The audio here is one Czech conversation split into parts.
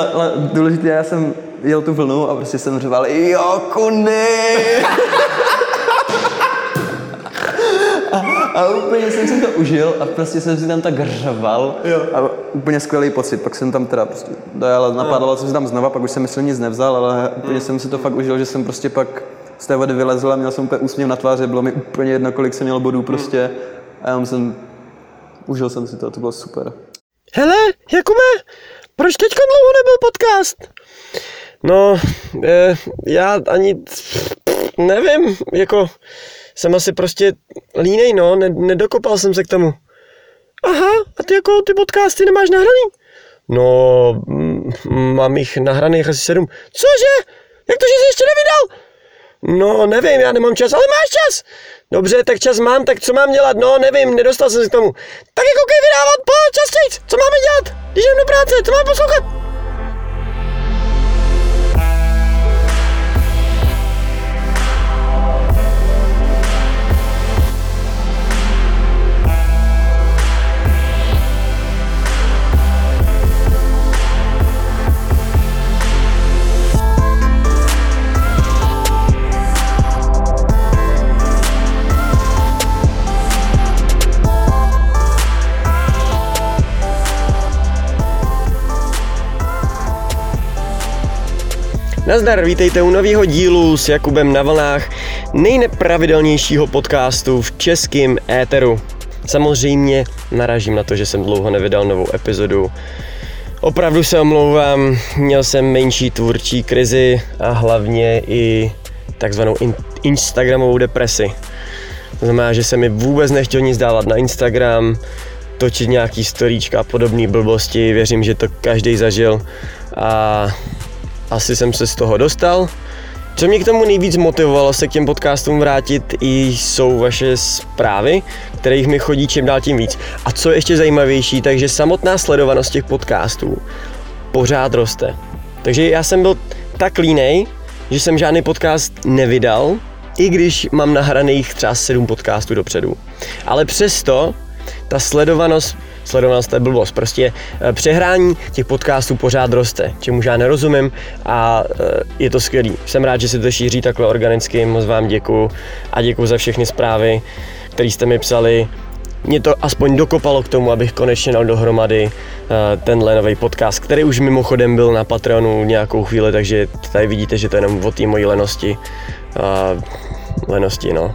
Ale důležité, já jsem jel tu vlnu a prostě jsem řval, jo, kundy! a, a úplně jsem si to užil a prostě jsem si tam tak řval Jo. a úplně skvělý pocit. Pak jsem tam teda prostě dojel, napadalo jsem si tam znova, pak už jsem myslím nic nevzal, ale úplně jsem si to fakt užil, že jsem prostě pak z té vody vylezl a měl jsem úplně úsměv na tváři, bylo mi úplně jedno, kolik jsem měl bodů prostě a já jsem, užil jsem si to, to bylo super. Hele, Jakube, proč teďka dlouho nebyl podcast? No, eh, já ani nevím, jako jsem asi prostě línej, no, ne, nedokopal jsem se k tomu. Aha, a ty jako ty podcasty nemáš nahraný? No, mm, mám jich nahraných asi sedm. Cože? Jak to, že jsi ještě nevydal? No, nevím, já nemám čas, ale máš čas. Dobře, tak čas mám, tak co mám dělat? No, nevím, nedostal jsem se k tomu. Tak jako koukej vydávat, po, častějc, co máme dělat? Když jdem do práce, co mám poslouchat? Nazdar, vítejte u nového dílu s Jakubem na vlnách, nejnepravidelnějšího podcastu v českém éteru. Samozřejmě naražím na to, že jsem dlouho nevydal novou epizodu. Opravdu se omlouvám, měl jsem menší tvůrčí krizi a hlavně i takzvanou in- Instagramovou depresi. To znamená, že se mi vůbec nechtěl nic dávat na Instagram, točit nějaký storíčka a podobné blbosti, věřím, že to každý zažil a asi jsem se z toho dostal. Co mě k tomu nejvíc motivovalo se k těm podcastům vrátit, i jsou vaše zprávy, kterých mi chodí čím dál tím víc. A co je ještě zajímavější, takže samotná sledovanost těch podcastů pořád roste. Takže já jsem byl tak línej, že jsem žádný podcast nevydal, i když mám nahraných třeba sedm podcastů dopředu. Ale přesto ta sledovanost, sledovanost je blbost, prostě eh, přehrání těch podcastů pořád roste, čemu já nerozumím a eh, je to skvělý. Jsem rád, že se to šíří takhle organicky, moc vám děkuju a děkuju za všechny zprávy, které jste mi psali. Mě to aspoň dokopalo k tomu, abych konečně dal dohromady eh, tenhle nový podcast, který už mimochodem byl na Patreonu nějakou chvíli, takže tady vidíte, že to je jenom o té mojí lenosti. Lenosti, no.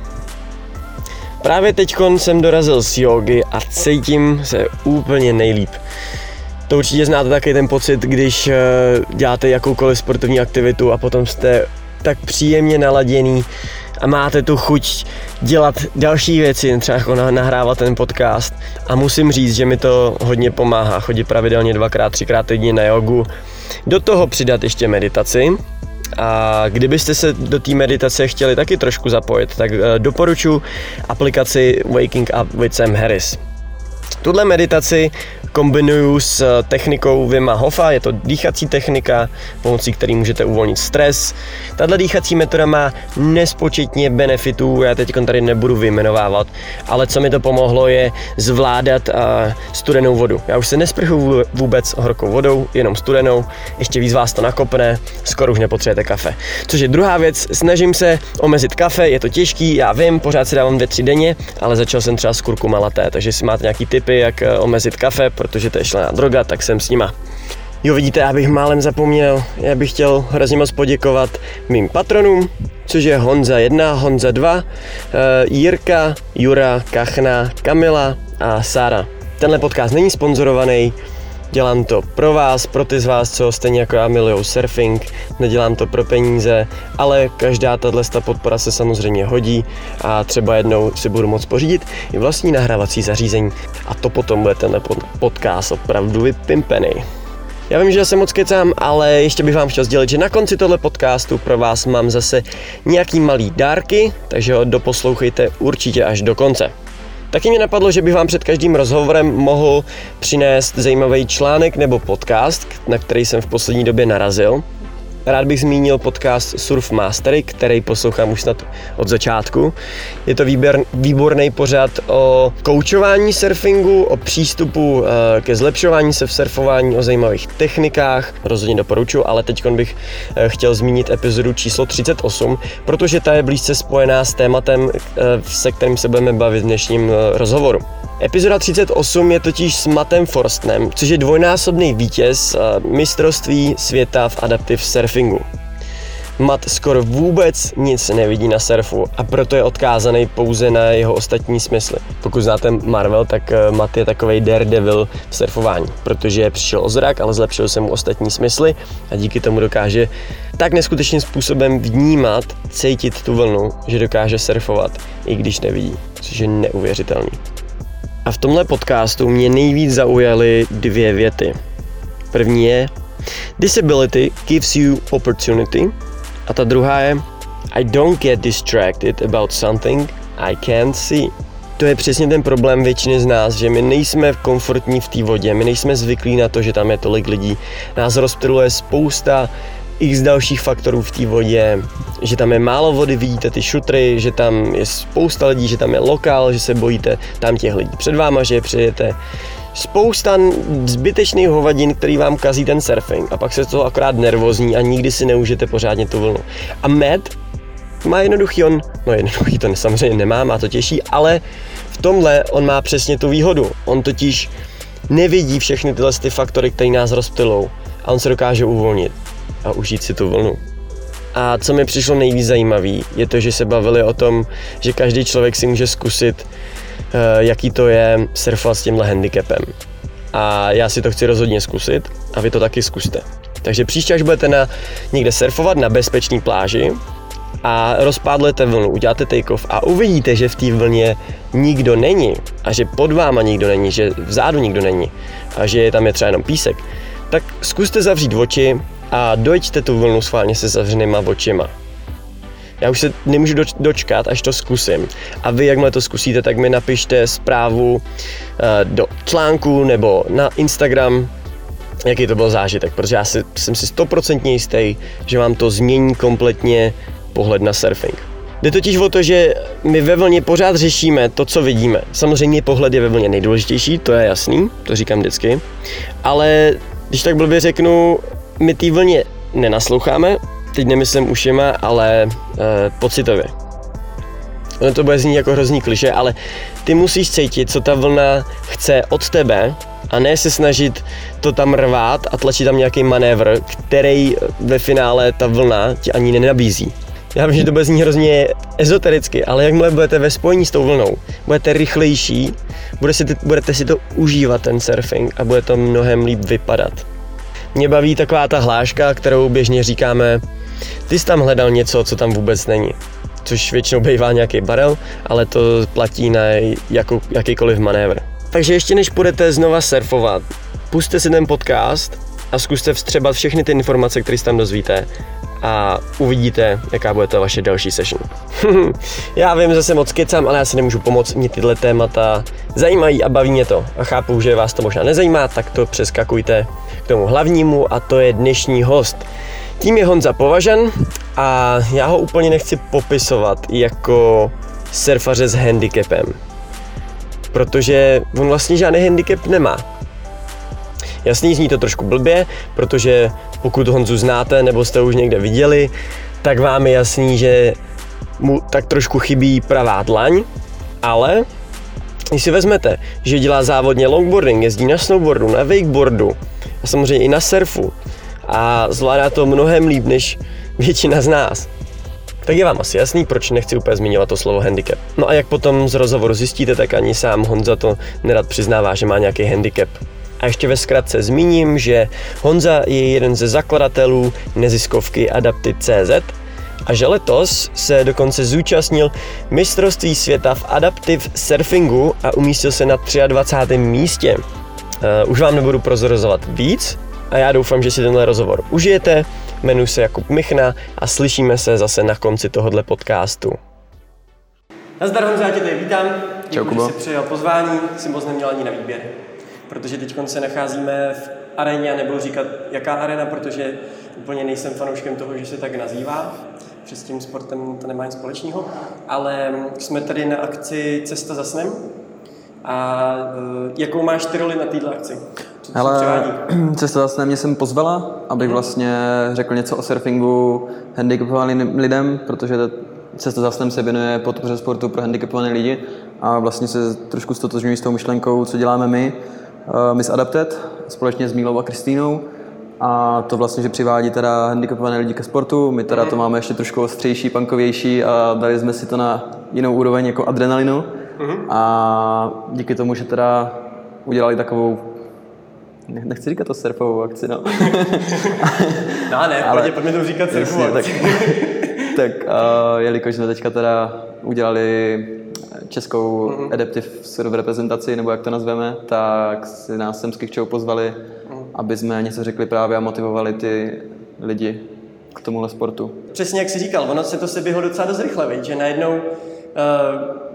Právě teď jsem dorazil z jogy a cítím se úplně nejlíp. To určitě znáte taky ten pocit, když eh, děláte jakoukoliv sportovní aktivitu a potom jste tak příjemně naladěný a máte tu chuť dělat další věci, třeba jako nahrávat ten podcast. A musím říct, že mi to hodně pomáhá chodit pravidelně dvakrát, třikrát týdně na jogu. Do toho přidat ještě meditaci, a kdybyste se do té meditace chtěli taky trošku zapojit, tak eh, doporučuji aplikaci Waking Up with Sam Harris. Tuhle meditaci kombinuju s eh, technikou Vima Hofa, je to dýchací technika, pomocí který můžete uvolnit stres. Tahle dýchací metoda má nespočetně benefitů, já teď tady nebudu vyjmenovávat, ale co mi to pomohlo je zvládat uh, studenou vodu. Já už se nesprchu vůbec horkou vodou, jenom studenou, ještě víc vás to nakopne, skoro už nepotřebujete kafe. Což je druhá věc, snažím se omezit kafe, je to těžký, já vím, pořád si dávám dvě, tři denně, ale začal jsem třeba s kurkuma laté, takže si máte nějaký tipy, jak eh, omezit kafe, protože to je šlená droga, tak jsem s nima. Jo, vidíte, já bych málem zapomněl, já bych chtěl hrozně moc poděkovat mým patronům, což je Honza 1, Honza 2, eh, Jirka, Jura, Kachna, Kamila a Sára. Tenhle podcast není sponzorovaný, Dělám to pro vás, pro ty z vás, co stejně jako já milují surfing, nedělám to pro peníze, ale každá tato podpora se samozřejmě hodí a třeba jednou si budu moct pořídit i vlastní nahrávací zařízení a to potom bude tenhle podcast opravdu vypimpený. Já vím, že se moc kecám, ale ještě bych vám chtěl sdělit, že na konci tohle podcastu pro vás mám zase nějaký malý dárky, takže ho doposlouchejte určitě až do konce. Taky mě napadlo, že bych vám před každým rozhovorem mohl přinést zajímavý článek nebo podcast, na který jsem v poslední době narazil. Rád bych zmínil podcast Surf Mastery, který poslouchám už snad od začátku. Je to výběr, výborný pořad o koučování surfingu, o přístupu eh, ke zlepšování se v surfování, o zajímavých technikách. Rozhodně doporučuji, ale teď bych eh, chtěl zmínit epizodu číslo 38, protože ta je blízce spojená s tématem, eh, se kterým se budeme bavit v dnešním rozhovoru. Epizoda 38 je totiž s Matem Forstnem, což je dvojnásobný vítěz mistrovství světa v adaptiv surfingu. Matt skoro vůbec nic nevidí na surfu a proto je odkázaný pouze na jeho ostatní smysly. Pokud znáte Marvel, tak eh, Matt je takový daredevil v surfování, protože přišel o zrak, ale zlepšil se mu ostatní smysly a díky tomu dokáže tak neskutečným způsobem vnímat, cítit tu vlnu, že dokáže surfovat, i když nevidí, což je neuvěřitelný. A v tomhle podcastu mě nejvíc zaujaly dvě věty. První je Disability gives you opportunity a ta druhá je I don't get distracted about something I can't see. To je přesně ten problém většiny z nás, že my nejsme komfortní v té vodě, my nejsme zvyklí na to, že tam je tolik lidí. Nás rozptiluje spousta x dalších faktorů v té vodě, že tam je málo vody, vidíte ty šutry, že tam je spousta lidí, že tam je lokál, že se bojíte tam těch lidí před váma, že je přijedete. Spousta zbytečných hovadin, který vám kazí ten surfing a pak se to akorát nervózní a nikdy si neužijete pořádně tu vlnu. A Matt má jednoduchý, on, no jednoduchý to samozřejmě nemá, má to těžší, ale v tomhle on má přesně tu výhodu. On totiž nevidí všechny tyhle ty faktory, které nás rozptylou a on se dokáže uvolnit a užít si tu vlnu. A co mi přišlo nejvíc zajímavý, je to, že se bavili o tom, že každý člověk si může zkusit, jaký to je surfovat s tímhle handicapem. A já si to chci rozhodně zkusit a vy to taky zkuste. Takže příště, až budete na, někde surfovat na bezpečné pláži a rozpádlete vlnu, uděláte take-off a uvidíte, že v té vlně nikdo není a že pod váma nikdo není, že vzadu nikdo není a že tam je třeba jenom písek, tak zkuste zavřít oči a dojďte tu vlnu schválně se zavřenýma očima. Já už se nemůžu dočkat, až to zkusím. A vy, jakmile to zkusíte, tak mi napište zprávu uh, do článku nebo na Instagram, jaký to byl zážitek, protože já si, jsem si stoprocentně jistý, že vám to změní kompletně pohled na surfing. Jde totiž o to, že my ve vlně pořád řešíme to, co vidíme. Samozřejmě pohled je ve vlně nejdůležitější, to je jasný, to říkám vždycky. Ale když tak blbě řeknu, my té vlně nenasloucháme, teď nemyslím ušima, ale e, pocitově. Ono to bude znít jako hrozný kliše, ale ty musíš cítit, co ta vlna chce od tebe a ne se snažit to tam rvát a tlačit tam nějaký manévr, který ve finále ta vlna ti ani nenabízí. Já vím, že to bude znít hrozně ezotericky, ale jakmile budete ve spojení s tou vlnou, budete rychlejší, budete si, budete si to užívat ten surfing a bude to mnohem líp vypadat. Mě baví taková ta hláška, kterou běžně říkáme, ty jsi tam hledal něco, co tam vůbec není. Což většinou bývá nějaký barel, ale to platí na jakou, jakýkoliv manévr. Takže ještě než budete znova surfovat, puste si ten podcast a zkuste vstřebat všechny ty informace, které tam dozvíte a uvidíte, jaká bude to vaše další session. já vím, že se moc kecám, ale já si nemůžu pomoct, mě tyhle témata zajímají a baví mě to. A chápu, že vás to možná nezajímá, tak to přeskakujte k tomu hlavnímu a to je dnešní host. Tím je Honza Považan a já ho úplně nechci popisovat jako surfaře s handicapem. Protože on vlastně žádný handicap nemá. Jasný, zní to trošku blbě, protože pokud Honzu znáte nebo jste už někde viděli, tak vám je jasný, že mu tak trošku chybí pravá dlaň, ale když si vezmete, že dělá závodně longboarding, jezdí na snowboardu, na wakeboardu a samozřejmě i na surfu a zvládá to mnohem líp než většina z nás, tak je vám asi jasný, proč nechci úplně zmiňovat to slovo handicap. No a jak potom z rozhovoru zjistíte, tak ani sám Honza to nerad přiznává, že má nějaký handicap. A ještě ve zkratce zmíním, že Honza je jeden ze zakladatelů neziskovky Adaptit.cz a že letos se dokonce zúčastnil mistrovství světa v adaptiv surfingu a umístil se na 23. místě. Uh, už vám nebudu prozorozovat víc a já doufám, že si tenhle rozhovor užijete. Jmenuji se Jakub Michna a slyšíme se zase na konci tohohle podcastu. Nazdar Honza, já tě tady vítám. Čau, Kubo. Že jsi přijal pozvání, jsi moc neměl ani na výběr protože teď se nacházíme v aréně a nebudu říkat, jaká arena, protože úplně nejsem fanouškem toho, že se tak nazývá. Že s tím sportem to nemá nic společného. Ale jsme tady na akci Cesta za snem. A e, jakou máš ty roli na této akci? Co Ale Cesta za snem mě jsem pozvala, abych hmm. vlastně řekl něco o surfingu handicapovaným lidem, protože Cesta za snem se věnuje podpoře sportu pro handicapované lidi a vlastně se trošku stotožňuji s tou myšlenkou, co děláme my, uh, Miss Adapted, společně s Mílou a Kristýnou. A to vlastně, že přivádí teda handicapované lidi ke sportu. My teda to mhm. máme ještě trošku ostřejší, pankovější a dali jsme si to na jinou úroveň jako adrenalinu. Mm-hmm. A díky tomu, že teda udělali takovou nechci říkat to surfovou akci, no. no ne, ale, pojďme to říkat surfovou tak, tak uh, jelikož jsme teďka teda udělali českou mm-hmm. Adaptive Surf reprezentaci, nebo jak to nazveme, tak si nás sem s Kikčou pozvali. Aby jsme něco řekli právě a motivovali ty lidi k tomuhle sportu. Přesně jak jsi říkal, ono se to se běhlo docela dost rychle, viď? že najednou uh,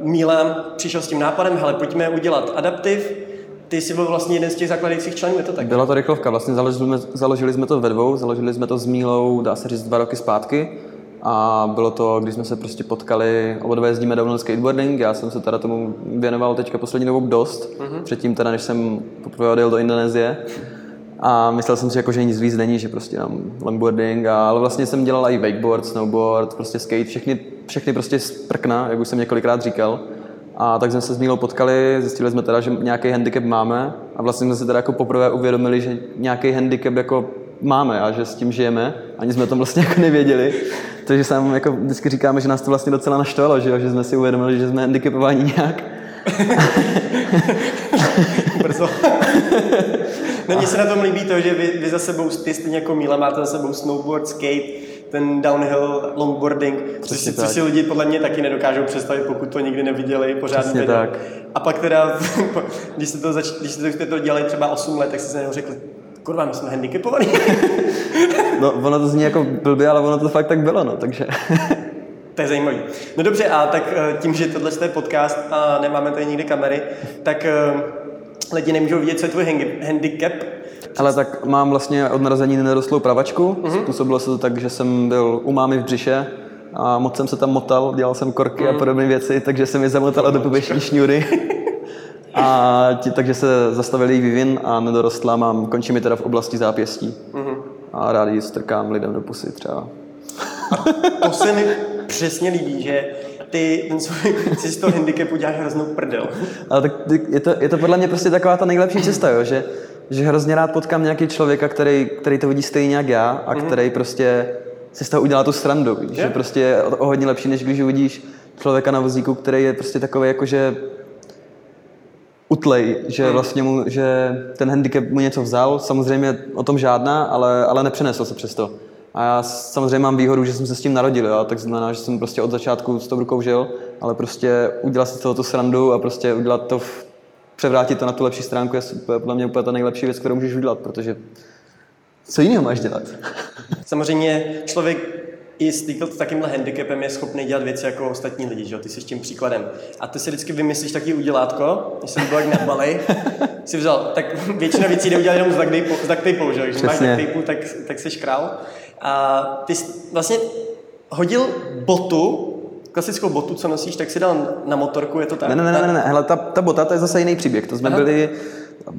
Mílan přišel s tím nápadem, hele, pojďme udělat adaptiv, ty jsi byl vlastně jeden z těch zakládajících členů, je to tak? Byla to rychlovka, vlastně založili jsme, založili jsme to ve dvou, založili jsme to s Mílou, dá se říct, dva roky zpátky a bylo to, když jsme se prostě potkali, oba dva jezdíme downhill skateboarding, já jsem se teda tomu věnoval teďka poslední dobou dost, mm-hmm. předtím teda, než jsem poprvé odjel do Indonésie. A myslel jsem si, jako, že nic víc není, že prostě mám longboarding, a, ale vlastně jsem dělal i wakeboard, snowboard, prostě skate, všechny, všechny prostě z prkna, jak už jsem několikrát říkal. A tak jsme se s Mílou potkali, zjistili jsme teda, že nějaký handicap máme a vlastně jsme si teda jako poprvé uvědomili, že nějaký handicap jako máme a že s tím žijeme. Ani jsme to vlastně jako nevěděli. Takže sám jako vždycky říkáme, že nás to vlastně docela naštvalo, že, jo? že jsme si uvědomili, že jsme handicapováni nějak. Brzo. no mně se na tom líbí to, že vy, vy za sebou, ty stejně jako Míla, máte za sebou snowboard, skate, ten downhill longboarding, což si, což si lidi podle mě taky nedokážou představit, pokud to nikdy neviděli pořádně video. Tak. A pak teda, když jste to, zač, když jste to dělali třeba 8 let, tak jste se řekli, kurva, my jsme handicapovaní. no, ono to zní jako blbě, ale ono to fakt tak bylo, no, takže... To je zajímavý. No dobře, a tak eh, tím, že tohle je podcast a nemáme tady nikdy kamery, tak eh, lidi nemůžou vidět, co je tvůj handicap. Ale tak mám vlastně od narození nerostlou pravačku. Uh-huh. Způsobilo se to tak, že jsem byl u mámy v břiše a moc jsem se tam motal, dělal jsem korky uh-huh. a mhm. podobné věci, takže se mi zamotala do pubeční šňůry. A ti, takže se zastavili jí vývin a nedorostla, mám, končí mi teda v oblasti zápěstí. Mm-hmm. A rád ji strkám lidem do pusy třeba. to se mi přesně líbí, že ty ten svůj, si z toho handicapu děláš hroznou prdel. Ale tak je to, je to podle mě prostě taková ta nejlepší cesta, jo, že, že hrozně rád potkám nějaký člověka, který, který to vidí stejně jak já a mm-hmm. který prostě si z toho udělá tu srandu, víš, že prostě je o, o hodně lepší, než když uvidíš člověka na vozíku, který je prostě takový jako, že utlej, že hmm. vlastně mu, že ten handicap mu něco vzal, samozřejmě o tom žádná, ale, ale nepřenesl se přesto. A já samozřejmě mám výhodu, že jsem se s tím narodil, jo? tak znamená, že jsem prostě od začátku s tou rukou žil, ale prostě udělat si toho tu srandu a prostě udělat to, v, převrátit to na tu lepší stránku je podle mě úplně ta nejlepší věc, kterou můžeš udělat, protože co jiného máš dělat? Samozřejmě člověk i s takýmhle handicapem je schopný dělat věci jako ostatní lidi, že? ty jsi s tím příkladem. A ty si vždycky vymyslíš taky udělátko, když jsem byl jak na balej, si vzal, tak většina věcí jde udělat jenom z duct tape, že? Když máš duct tape, tak, tak jsi král. A ty jsi vlastně hodil botu, klasickou botu, co nosíš, tak si dal na motorku, je to tak? Ne, ne, ne, ne, ne. Hele, ta, ta bota, to je zase jiný příběh. To jsme Aha. byli,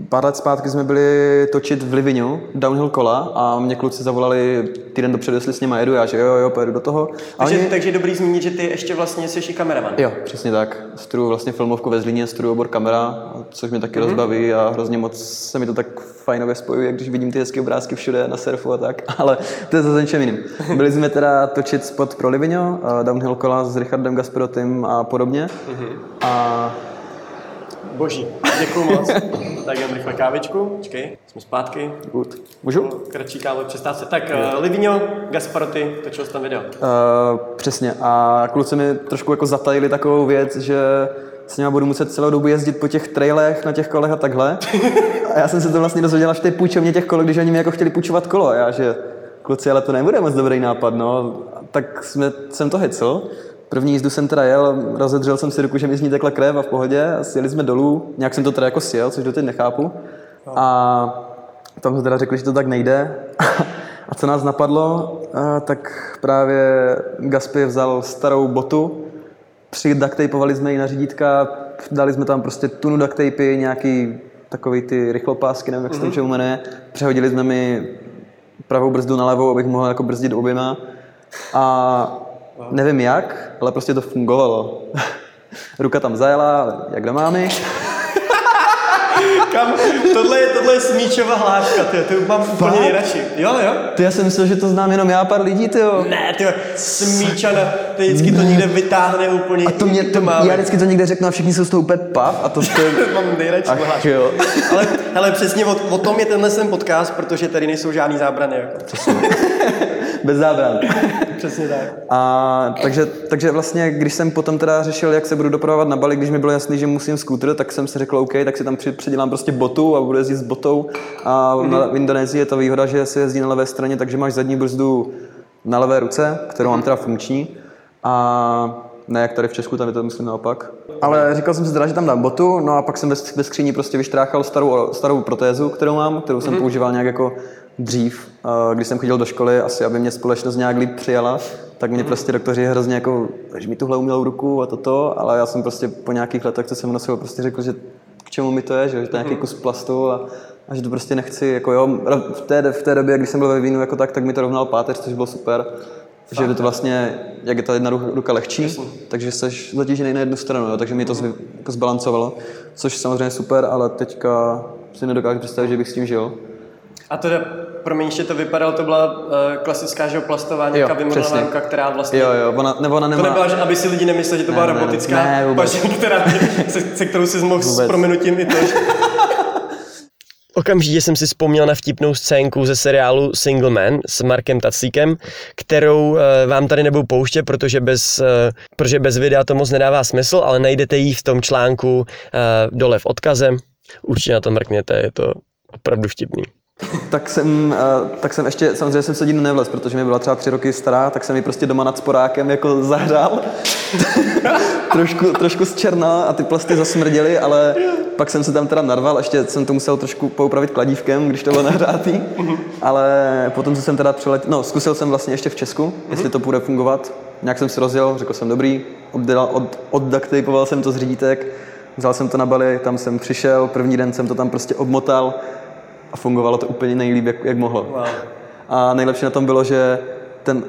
pár let zpátky jsme byli točit v Livinu downhill kola a mě kluci zavolali týden dopředu, jestli s nimi jedu, já že jo, jo, pojedu do toho. Takže, oni... takže dobrý zmínit, že ty ještě vlastně jsi i kameraman. Jo, přesně tak. Studuju vlastně filmovku ve Zlíně, studuju obor kamera, což mě taky mm-hmm. rozbaví a hrozně moc se mi to tak fajnově spojuje, když vidím ty hezké obrázky všude na surfu a tak, ale to je zase něčem jiným. Byli jsme teda točit spot pro Livino, downhill kola s Richardem Gasperotym a podobně. Mm-hmm. A Boží, děkuji moc. tak jen rychle kávičku, počkej, jsme zpátky. Good. Můžu? Kratší kávu přestávce. Tak uh, Livigno, Gasparoty, točil jsi tam video. Uh, přesně a kluci mi trošku jako zatajili takovou věc, že s nimi budu muset celou dobu jezdit po těch trailech, na těch kolech a takhle. A já jsem se to vlastně dozvěděl až v té půjčovně těch kolek, když oni mi jako chtěli půjčovat kolo. Já, že kluci, ale to nebude moc dobrý nápad, no. Tak jsme, jsem to hecl. První jízdu jsem teda jel, rozedřel jsem si ruku, že mi z ní tekla krev a v pohodě a sjeli jsme dolů. Nějak jsem to teda jako sjel, což doteď nechápu. A tam jsme teda řekli, že to tak nejde. A co nás napadlo, tak právě Gaspy vzal starou botu, přidaktapovali jsme ji na řídítka, dali jsme tam prostě tunu ducktapy, nějaký takový ty rychlopásky, nevím, jak se to mm-hmm. jmenuje. Přehodili jsme mi pravou brzdu na levou, abych mohl jako brzdit oběma. A nevím jak, ale prostě to fungovalo. Ruka tam zajela, jak do mámy. Kam? Tohle je, tohle je smíčová hláška, ty, to mám Fakt? úplně nejradši. Jo, jo. Ty, já jsem myslel, že to znám jenom já pár lidí, ty jo. Ne, ty smíčana, ty vždycky ne. to někde vytáhne úplně. A to mě, to, já vždycky to někde řeknu a všichni jsou z toho úplně pav a to to mám nejradši Ach, jo. Ale, ale přesně o, o, tom je tenhle ten podcast, protože tady nejsou žádný zábrany. Jako. Bez zábran. Přesně tak. A, takže, takže vlastně, když jsem potom teda řešil, jak se budu dopravovat na Bali, když mi bylo jasný, že musím skútr, tak jsem si řekl, OK, tak si tam předělám prostě botu a budu jezdit s botou. A mm-hmm. v Indonésii je to výhoda, že se jezdí na levé straně, takže máš zadní brzdu na levé ruce, kterou mám mhm. teda funkční. A ne, jak tady v Česku, tam je to myslím naopak. Ale říkal jsem si teda, že tam dám botu, no a pak jsem ve, skříni prostě vyštráchal starou, starou protézu, kterou mám, kterou jsem mm-hmm. používal nějak jako dřív, když jsem chodil do školy, asi aby mě společnost nějak líp přijala, tak mě prostě doktoři hrozně jako, že mi tuhle umělou ruku a toto, ale já jsem prostě po nějakých letech, co jsem nosil, prostě řekl, že k čemu mi to je, že, že to je nějaký mhm. kus plastu a, a že to prostě nechci, jako jo, v té, v té době, když jsem byl ve vínu jako tak, tak mi to rovnal páteř, což bylo super. Že je to vlastně, jak je ta jedna ruka lehčí, Jasně. takže jsi zatížený na jednu stranu, jo, takže mi to zvi, jako zbalancovalo, což samozřejmě super, ale teďka si nedokážu představit, že bych s tím žil. A teda, promiň, že to vypadalo, to byla uh, klasická že plastová nějaká ruka, která vlastně... Jo, jo, ona, nebo ona nemá... To nebyla, že, aby si lidi nemysleli, že to ne, byla ne, robotická ne, paže, která, se, se, kterou si mohl s prominutím i to. Okamžitě jsem si vzpomněl na vtipnou scénku ze seriálu Single Man s Markem Tacíkem, kterou uh, vám tady nebudu pouštět, protože bez, uh, protože bez videa to moc nedává smysl, ale najdete ji v tom článku dole v odkaze. Určitě na to mrkněte, je to opravdu vtipný tak jsem, eh, tak jsem ještě, samozřejmě jsem se nevlez, protože mi byla třeba tři roky stará, tak jsem ji prostě doma nad sporákem jako zahřál. trošku, trošku z černá a ty plasty zasmrděly, ale pak jsem se tam teda narval, ještě jsem to musel trošku poupravit kladívkem, když to bylo nahřátý, ale potom jsem teda přeletěl, no zkusil jsem vlastně ještě v Česku, jestli to bude fungovat. Nějak jsem si rozjel, řekl jsem dobrý, oddělal, od, oddaktypoval jsem to z řídítek, vzal jsem to na Bali, tam jsem přišel, první den jsem to tam prostě obmotal, a fungovalo to úplně nejlíp, jak, jak mohlo. Wow. A nejlepší na tom bylo, že ten,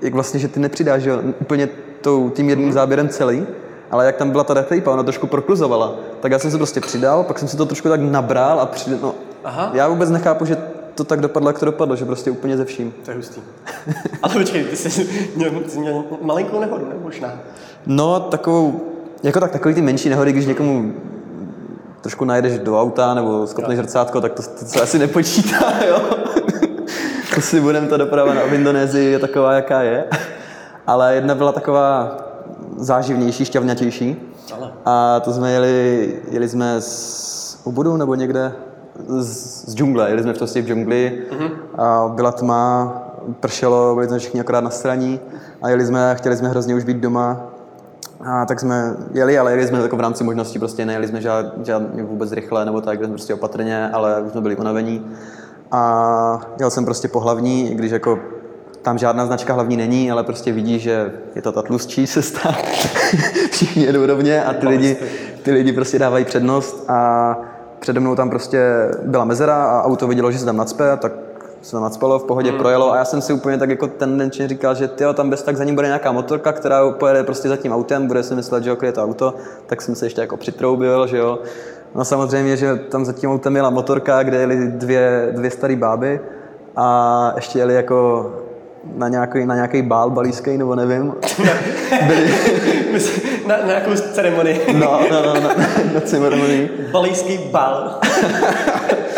jak vlastně, že ty nepřidáš že úplně tou, tím jedním mm. záběrem celý, ale jak tam byla ta retejpa, ona trošku prokluzovala, tak já jsem se prostě přidal, pak jsem si to trošku tak nabral a přidal, no, Aha. já vůbec nechápu, že to tak dopadlo, jak to dopadlo, že prostě úplně ze vším. To je hustý. Ale počkej, ty jsi měl, jsi měl malinkou nehodu, ne? Možná. No, takovou, jako tak takový ty menší nehody, když někomu trošku najdeš do auta nebo skopneš zrcátko, tak to, to se asi nepočítá, jo. to si budeme, ta doprava na Indonésii je taková, jaká je. Ale jedna byla taková záživnější, šťavnatější. A to jsme jeli, jeli jsme z Ubudu nebo někde z, z džungle, jeli jsme v v džungli mm-hmm. a byla tma, pršelo, byli jsme všichni akorát na straní a jeli jsme, chtěli jsme hrozně už být doma a tak jsme jeli, ale jeli jsme jako v rámci možností, prostě nejeli jsme žád, žádně vůbec rychle nebo tak, jsme prostě opatrně, ale už jsme byli unavení. A jel jsem prostě po hlavní, i když jako tam žádná značka hlavní není, ale prostě vidí, že je to ta tlustší cesta. Všichni jedou rovně a ty lidi, ty lidi prostě dávají přednost a přede mnou tam prostě byla mezera a auto vidělo, že se tam nacpe, tak se tam nadspalo, v pohodě mm. projelo a já jsem si úplně tak jako tendenčně říkal, že tyjo, tam bez tak za ním bude nějaká motorka, která pojede prostě za tím autem, bude si myslet, že je to auto, tak jsem se ještě jako přitroubil, že jo. No samozřejmě, že tam za tím autem jela motorka, kde jeli dvě, dvě staré báby a ještě jeli jako na nějaký, na nějaký bál balíský, nebo nevím. Byli... na, na nějakou ceremonii. no, no, no, na, na ceremonii. Balíský bál.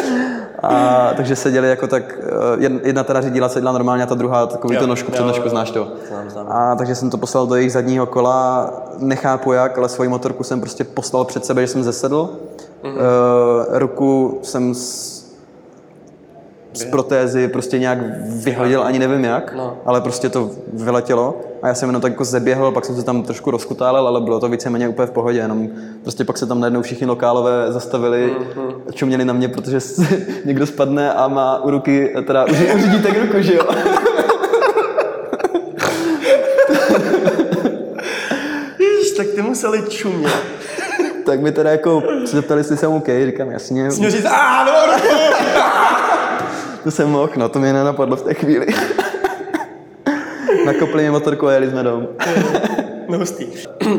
A, takže seděli jako tak, eh, jedna teda řídila, sedla normálně a ta druhá takový jo, to nožku před nožku, znáš to. Znám, znám. A takže jsem to poslal do jejich zadního kola, nechápu jak, ale svoji motorku jsem prostě poslal před sebe, že jsem zesedl. Mm-hmm. Uh, ruku jsem s... z protézy prostě nějak vyhodil, ani nevím jak, No. ale prostě to vyletělo. A já jsem jenom tak jako zeběhl, pak jsem se tam trošku rozkutálel, ale bylo to víceméně úplně v pohodě, jenom prostě pak se tam najednou všichni lokálové zastavili, Mhm. čuměli na mě, protože někdo spadne a má u ruky, teda u, u řídítek ruku, že jo. Ježiš, tak ty museli čumět. tak mi teda jako se zeptali, jestli jsem OK, říkám jasně, Měl říct, a no, to jsem mohl, no to mě nenapadlo v té chvíli. Nakopli mi motorku a jeli jsme domů. No hustý.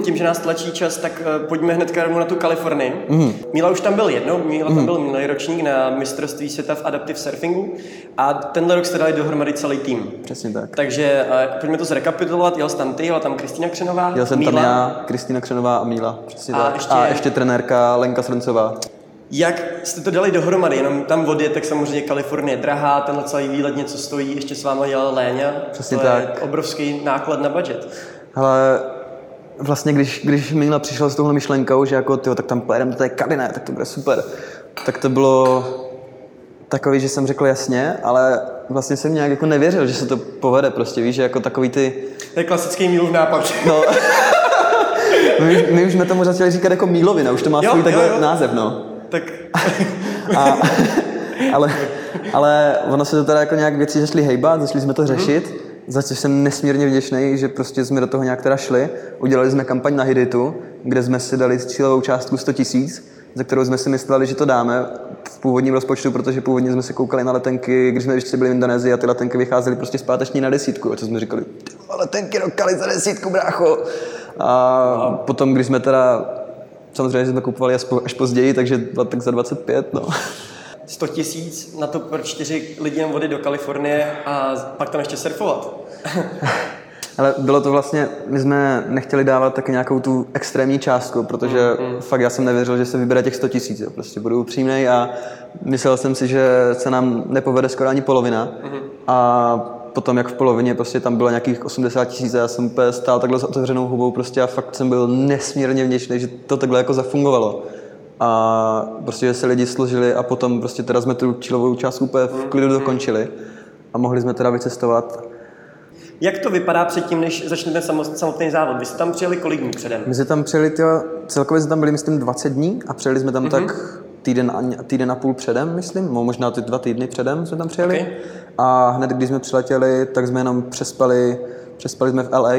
Tím, že nás tlačí čas, tak eh, pojďme hned rovnou na tu Kalifornii. Mhm. Mm. Míla už tam byl jednou, Míla tam byl minulý ročník na mistrovství světa v adaptive surfingu a tenhle rok jste dali dohromady celý tým. Přesně tak. Takže uh, pojďme to zrekapitulovat. Jel jsi tam ty, jela tam Kristýna Křenová, Jel jsem Míla. tam já, Kristýna Křenová a Míla. Přesně A tak. ještě- a ještě trenérka Lenka Srncová. Jak jste to dali dohromady? Jenom tam odjet, tak samozřejmě Kalifornie je drahá, tenhle celý výlet něco stojí, ještě s váma dělala Léňa. Přesně to tak. je obrovský náklad na budget. Ale vlastně, když, když Míla přišla s touhle myšlenkou, že jako, tyjo, tak tam pojedeme do té kabiny, tak to bude super, tak to bylo takový, že jsem řekl jasně, ale vlastně jsem nějak jako nevěřil, že se to povede prostě, víš, že jako takový ty, To je klasický Mílův nápad. no, my, už- my už jsme tomu začali říkat jako Mílovina, už to má Jo, svůj jo, takhle jo. název, no. Tak A, ale, ale ono se to teda jako nějak věci začaly hejbat, začali jsme to řešit, za což jsem nesmírně vděčný, že prostě jsme do toho nějak teda šli. Udělali jsme kampaň na Hiditu, kde jsme si dali cílovou částku 100 tisíc, za kterou jsme si mysleli, že to dáme v původním rozpočtu, protože původně jsme se koukali na letenky, když jsme ještě byli v Indonésii a ty letenky vycházely prostě zpáteční na desítku, a co jsme říkali, letenky do Kali za desítku, brácho. A potom, když jsme teda, samozřejmě jsme kupovali až, po, až později, takže tak za 25, no. 100 tisíc na to pro čtyři lidi vody do Kalifornie a pak tam ještě surfovat. Ale bylo to vlastně, my jsme nechtěli dávat taky nějakou tu extrémní částku, protože mm, fakt já jsem nevěřil, že se vybere těch 100 tisíc, prostě budu upřímný a myslel jsem si, že se nám nepovede skoro ani polovina mm. a potom jak v polovině prostě tam bylo nějakých 80 tisíc a já jsem stál takhle s otevřenou hubou prostě a fakt jsem byl nesmírně vděčný, že to takhle jako zafungovalo. A prostě že se lidi složili a potom prostě teda jsme tu čilovou částku úplně v klidu dokončili a mohli jsme teda vycestovat Jak to vypadá předtím, než začne ten samo- samotný závod? Vy jste tam přijeli kolik dní předem? My jsme tam přijeli, tyjo, celkově jsme tam byli, myslím, 20 dní a přijeli jsme tam mm-hmm. tak týden a, týden a půl předem, myslím, no, možná ty dva týdny předem jsme tam přijeli. Ok. A hned, když jsme přiletěli, tak jsme jenom přespali, přespali jsme v LA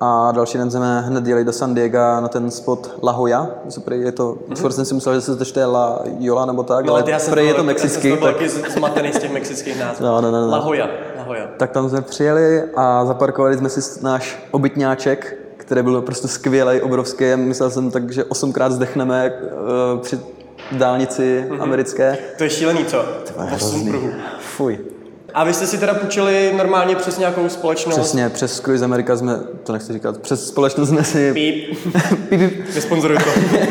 a další den jsme hned jeli do San Diego na ten spot La Jolla. Super, je to, mm-hmm. skoro jsem si myslel, že se to čte La Jolla nebo tak, No, ale já jsem je to Já jsem mexický, z toho tak, zmatený z těch mexických názvů. No, no, no, no. La Jolla. La Jolla. tak tam jsme přijeli a zaparkovali jsme si náš obytňáček, který byl prostě skvělý, obrovský. Myslel jsem tak, že osmkrát zdechneme uh, při dálnici mm-hmm. americké. To je šílený, co? To je Osm pruhů. Fuj. A vy jste si teda půjčili normálně přes nějakou společnost? Přesně, přes Cruise America jsme, to nechci říkat, přes společnost jsme si... Píp. Píp, to.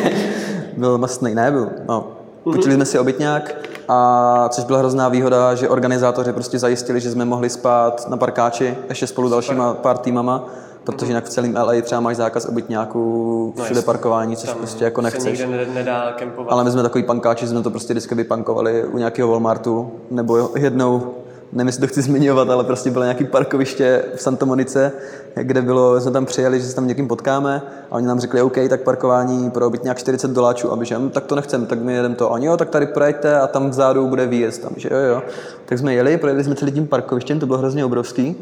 Byl mastný, ne, byl, no. Půjčili jsme si obytňák, a což byla hrozná výhoda, že organizátoři prostě zajistili, že jsme mohli spát na parkáči ještě spolu dalšíma pár týmama, protože jinak v celém LA třeba máš zákaz obytňáků, všude jasně. parkování, což prostě jako Se nechceš. nikde ne- nedá kempovat. Ale my jsme takový pankáči, jsme to prostě vždycky vypankovali u nějakého Walmartu, nebo jednou, nevím, jestli to chci zmiňovat, ale prostě bylo nějaké parkoviště v Santa Monice, kde bylo, jsme tam přijeli, že se tam někým potkáme a oni nám řekli, OK, tak parkování pro nějak 40 doláčů a my že, "Hm, tak to nechcem, tak my jedeme to. A oni, jo, tak tady projďte a tam vzadu bude výjezd. My, že jo, jo. Tak jsme jeli, projeli jsme celý tím parkovištěm, to bylo hrozně obrovský.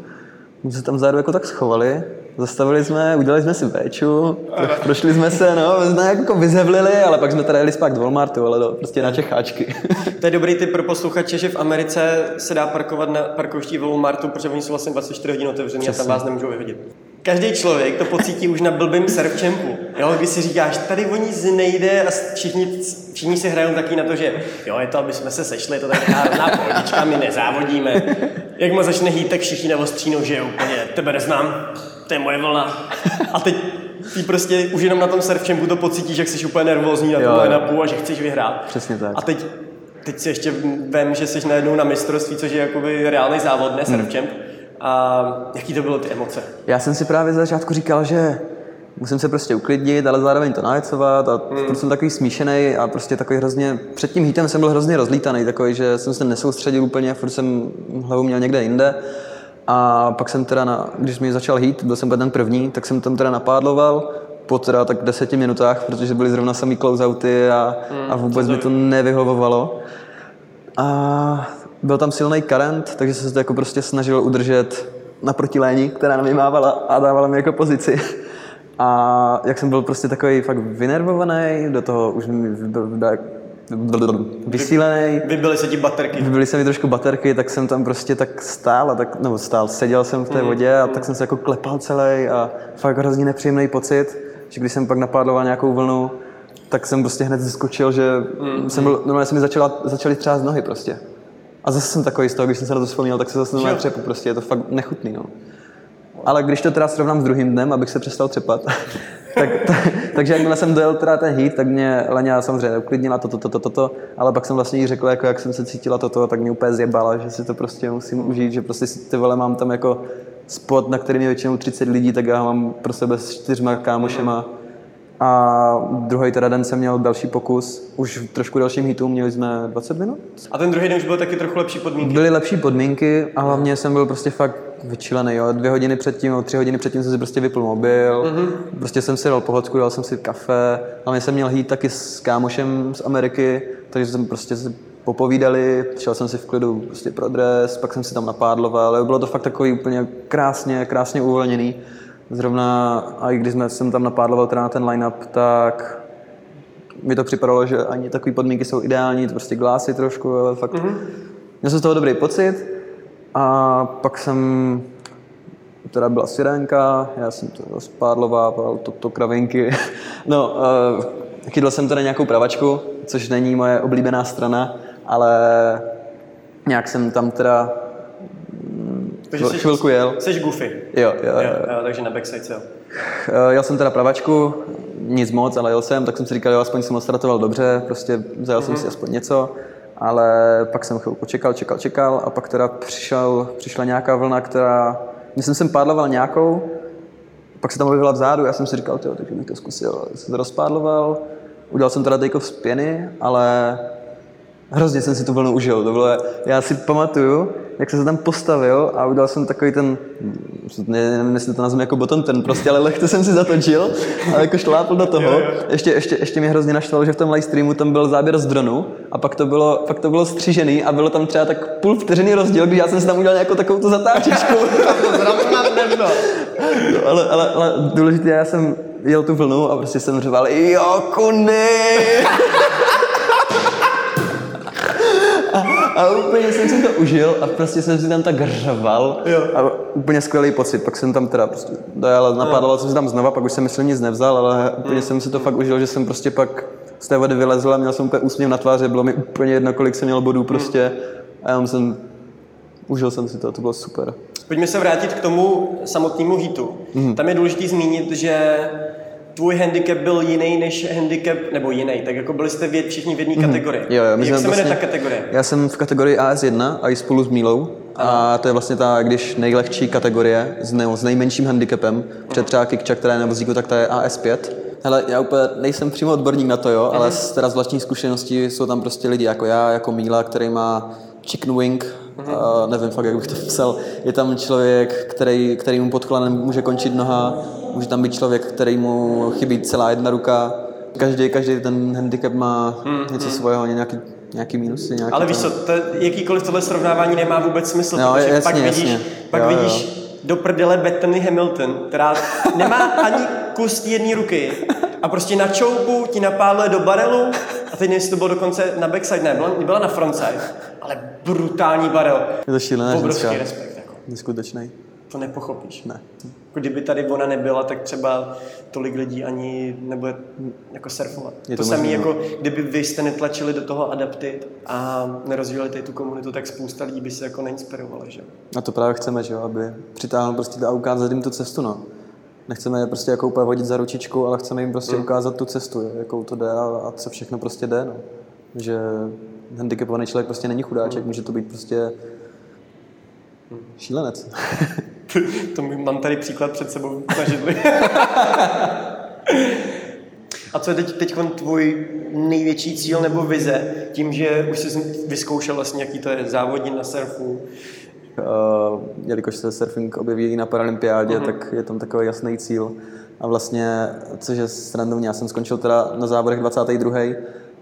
My se tam vzadu jako tak schovali, zastavili jsme, udělali jsme si véču, prošli jsme se, no, jsme jako vyzevlili, ale pak jsme teda jeli zpátky do Walmartu, ale do, prostě na Čecháčky. To je dobrý tip pro posluchače, že v Americe se dá parkovat na parkovišti Walmartu, protože oni jsou vlastně 24 hodin otevřený a tam vás nemůžou vyhodit. Každý člověk to pocítí už na blbým surf campu. Jo, když si říkáš, tady o nic nejde a všichni, všichni si hrajou taky na to, že jo, je to, aby jsme se sešli, je to taková rovná pohodička, my nezávodíme. Jak mu začne hýt, tak všichni neostřínou, že jo, úplně, tebe neznám, to je moje vlna. A teď ty prostě už jenom na tom surf campu to pocítíš, jak jsi úplně nervózní na Jo, tom jo. line-upu a že chceš vyhrát. Přesně tak. A teď, teď si ještě vem, že jsi najednou na mistrovství, což je jakoby reálný závod, ne surf camp. A jaký to bylo ty emoce? Já jsem si právě za začátku říkal, že musím se prostě uklidnit, ale zároveň to nahecovat a mm. jsem takový smíšený a prostě takový hrozně, před tím hitem jsem byl hrozně rozlítaný, takový, že jsem se nesoustředil úplně, furt jsem hlavu měl někde jinde. A pak jsem teda, na, když mi začal hít, byl jsem ten první, tak jsem tam teda napádloval po teda tak deseti minutách, protože byly zrovna samý closeouty a, mm, a vůbec mi to nevyhovovalo. A byl tam silný current, takže jsem se to jako prostě snažil udržet naproti léni, která na mě mávala a dávala mi jako pozici. A jak jsem byl prostě takový fakt vynervovaný, do toho už mi vysílený. Vybily se ti baterky. Vybily se mi trošku baterky, tak jsem tam prostě tak stál, a tak, nebo stál, seděl jsem v té mm. vodě a tak jsem se jako klepal celý a fakt hrozně nepříjemný pocit, že když jsem pak napádloval nějakou vlnu, tak jsem prostě hned zeskočil, že mm. jsem byl, normálně se mi začala, začaly třást nohy prostě. A zase jsem takový z toho, když jsem se na to vzpomněl, tak se zase normálně třepu, prostě je to fakt nechutný, no. Ale když to teda srovnám s druhým dnem, abych se přestal třepat, tak, ta, takže jakmile jsem dojel teda ten hit, tak mě Leňa samozřejmě uklidnila toto, toto, toto, to, ale pak jsem vlastně jí řekl, jako jak jsem se cítila toto, tak mě úplně zjebala, že si to prostě musím užít, že prostě ty vole mám tam jako spot, na kterým je většinou 30 lidí, tak já mám pro sebe s čtyřma kámošema. A druhý teda den jsem měl další pokus, už v trošku dalším hitu, měli jsme 20 minut. A ten druhý den už byl taky trochu lepší podmínky? Byly lepší podmínky a hlavně jsem byl prostě fakt vyčilený, jo. Dvě hodiny předtím, tři hodiny předtím jsem si prostě vypl mobil, mm-hmm. prostě jsem si dal pohodku, dal jsem si kafe, hlavně jsem měl hít taky s kámošem z Ameriky, takže jsem prostě popovídali, šel jsem si v klidu prostě pro dres, pak jsem si tam napádloval, ale bylo to fakt takový úplně krásně, krásně uvolněný. Zrovna, a i když jsme, jsem tam napádloval teda na ten line-up, tak mi to připadalo, že ani takové podmínky jsou ideální, to prostě glásy trošku, ale fakt mm-hmm. měl jsem z toho dobrý pocit. A pak jsem, teda byla sirénka, já jsem to spádlovával, to, to kravinky. No, uh, chytl jsem teda nějakou pravačku, což není moje oblíbená strana, ale nějak jsem tam teda takže jsi, chvilku jel. Jsi goofy. Jo, jo, jo. jo, jo takže na backside jel. Eh, jel jsem teda pravačku, nic moc, ale jel jsem, tak jsem si říkal, jo, aspoň jsem odstartoval dobře, prostě vzal mm-hmm. jsem si mhm. aspoň něco, ale pak jsem chvilku čekal, čekal, čekal a pak teda přišel, přišla nějaká vlna, která, myslím, jsem pádloval nějakou, pak se tam objevila vzadu, já jsem si říkal, tyjo, takže bych to zkusil, jsem to rozpádloval, udělal jsem teda take z pěny, ale hrozně jsem si tu vlnu užil, to bylo, já si pamatuju, jak jsem se tam postavil a udělal jsem takový ten, nevím, jestli to nazveme jako bottom ten prostě, ale lehce jsem si zatočil a jako šlápl do toho. Ještě, ještě, ještě mě hrozně naštvalo, že v tom live streamu tam byl záběr z dronu a pak to bylo, pak to bylo střížený a bylo tam třeba tak půl vteřiny rozdíl, když já jsem si tam udělal nějakou takovou tu zatáčičku. no, ale, ale, ale důležité, já jsem jel tu vlnu a prostě jsem řval, jo, kuny! a úplně jsem si to užil a prostě jsem si tam tak řval a úplně skvělý pocit. Pak jsem tam teda prostě dojel, napádal jsem si tam znova, pak už jsem myslím nic nevzal, ale úplně hmm. jsem si to fakt užil, že jsem prostě pak z té vody vylezl a měl jsem úplně úsměv na tváři, bylo mi úplně jedno, kolik jsem měl bodů prostě a já jsem, užil jsem si to, to bylo super. Pojďme se vrátit k tomu samotnému hitu. Mm. Tam je důležité zmínit, že tvůj handicap byl jiný než handicap, nebo jiný, tak jako byli jste věd, všichni v jedné mm-hmm. kategorii. Jo, jo, Jak se vlastně, ta kategorie? Já jsem v kategorii AS1 a i spolu s Mílou. A to je vlastně ta, když nejlehčí kategorie s, ne, s nejmenším handicapem, před třeba Kikča, která je na vozíku, tak ta je AS5. Hele, já úplně nejsem přímo odborník na to, jo, mm-hmm. ale mhm. z, teda z vlastní zkušenosti jsou tam prostě lidi jako já, jako Míla, který má chicken wing, mm-hmm. uh, nevím fakt, jak bych to psal. Je tam člověk, který, který mu pod kolanem může končit noha, může tam být člověk, který mu chybí celá jedna ruka. Každý, každý ten handicap má mm, něco mm. svého, nějaký, nějaký minusy. Nějaký Ale víš co, to, jakýkoliv tohle srovnávání nemá vůbec smysl, no, protože jasně, pak vidíš, jasně. Pak jo, vidíš jo. do prdele Bethany Hamilton, která nemá ani kus jedné ruky a prostě na čoupu ti napáluje do barelu a teď nevím, to bylo dokonce na backside, ne, byla, byla na frontside, ale brutální barel. Je to šílené Obrovský ženská. respekt. Jako. Neskutečný. To nepochopíš. Ne. Jako kdyby tady ona nebyla, tak třeba tolik lidí ani nebude jako surfovat. Je to to samé, no. jako kdyby vy jste netlačili do toho adaptit a nerozvíjeli tady tu komunitu, tak spousta lidí by se jako neinspirovalo, že? A to právě chceme, že jo, aby přitáhl prostě a ukázat jim tu cestu, no. Nechceme je prostě jako úplně vodit za ručičku, ale chceme jim prostě mm. ukázat tu cestu, jakou to jde a, a co všechno prostě jde, no. Že handicapovaný člověk prostě není chudáček, mm. může to být prostě šílenec. to mám tady příklad před sebou na židli. A co je teď, teď tvůj největší cíl nebo vize, tím, že už jsi vyzkoušel vlastně, jaký to je závodní na surfu? Uh, jelikož se surfing objeví na paralympiádě, uh-huh. tak je tam takový jasný cíl. A vlastně, což je srandovně, já jsem skončil teda na závodech 22.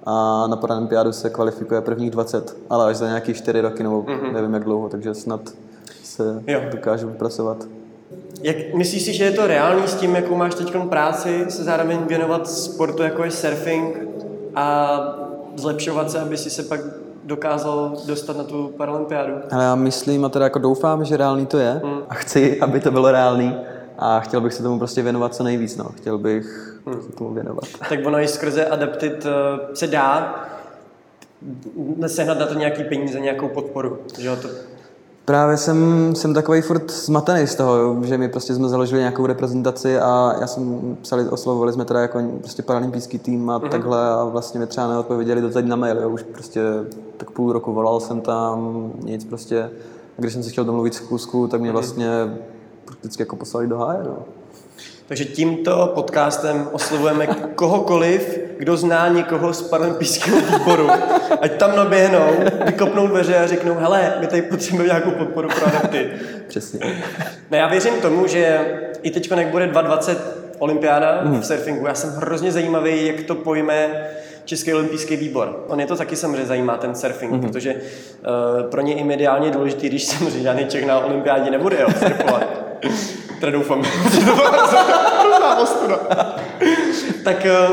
a na paralympiádu se kvalifikuje prvních 20, ale až za nějaký 4 roky, nebo uh-huh. nevím jak dlouho, takže snad se jo. dokážu pracovat. Jak myslíš si, že je to reálný s tím, jakou máš teď práci, se zároveň věnovat sportu, jako je surfing a zlepšovat se, aby si se pak dokázal dostat na tu paralympiádu? Ale já myslím a teda jako doufám, že reálný to je hmm. a chci, aby to bylo reálný a chtěl bych se tomu prostě věnovat co nejvíc, no. Chtěl bych hmm. se tomu věnovat. Tak ono i skrze Adapted uh, se dá sehnat na to nějaký peníze, nějakou podporu, že to Právě jsem, jsem takový furt zmatený z toho, že my prostě jsme založili nějakou reprezentaci a já jsem psali, oslovovali jsme teda jako prostě paralympijský tým a mm-hmm. takhle a vlastně mi třeba neodpověděli do teď na mail, jo. už prostě tak půl roku volal jsem tam, nic prostě. A když jsem se chtěl domluvit s Kusku, tak mě mhm. vlastně prakticky jako poslali do háje, no. Takže tímto podcastem oslovujeme kohokoliv, kdo zná někoho z paralympijského výboru. Ať tam naběhnou, vykopnou dveře a řeknou, hele, my tady potřebujeme nějakou podporu pro adapty. Přesně. No já věřím tomu, že i teď, jak bude 2020 olympiáda mm. v surfingu, já jsem hrozně zajímavý, jak to pojme Český olympijský výbor. On je to taky samozřejmě zajímá, ten surfing, mm. protože uh, pro ně i mediálně důležitý, když samozřejmě žádný Čech na olympiádě nebude jo, surfovat. Teda doufám, že to byla Tak eh,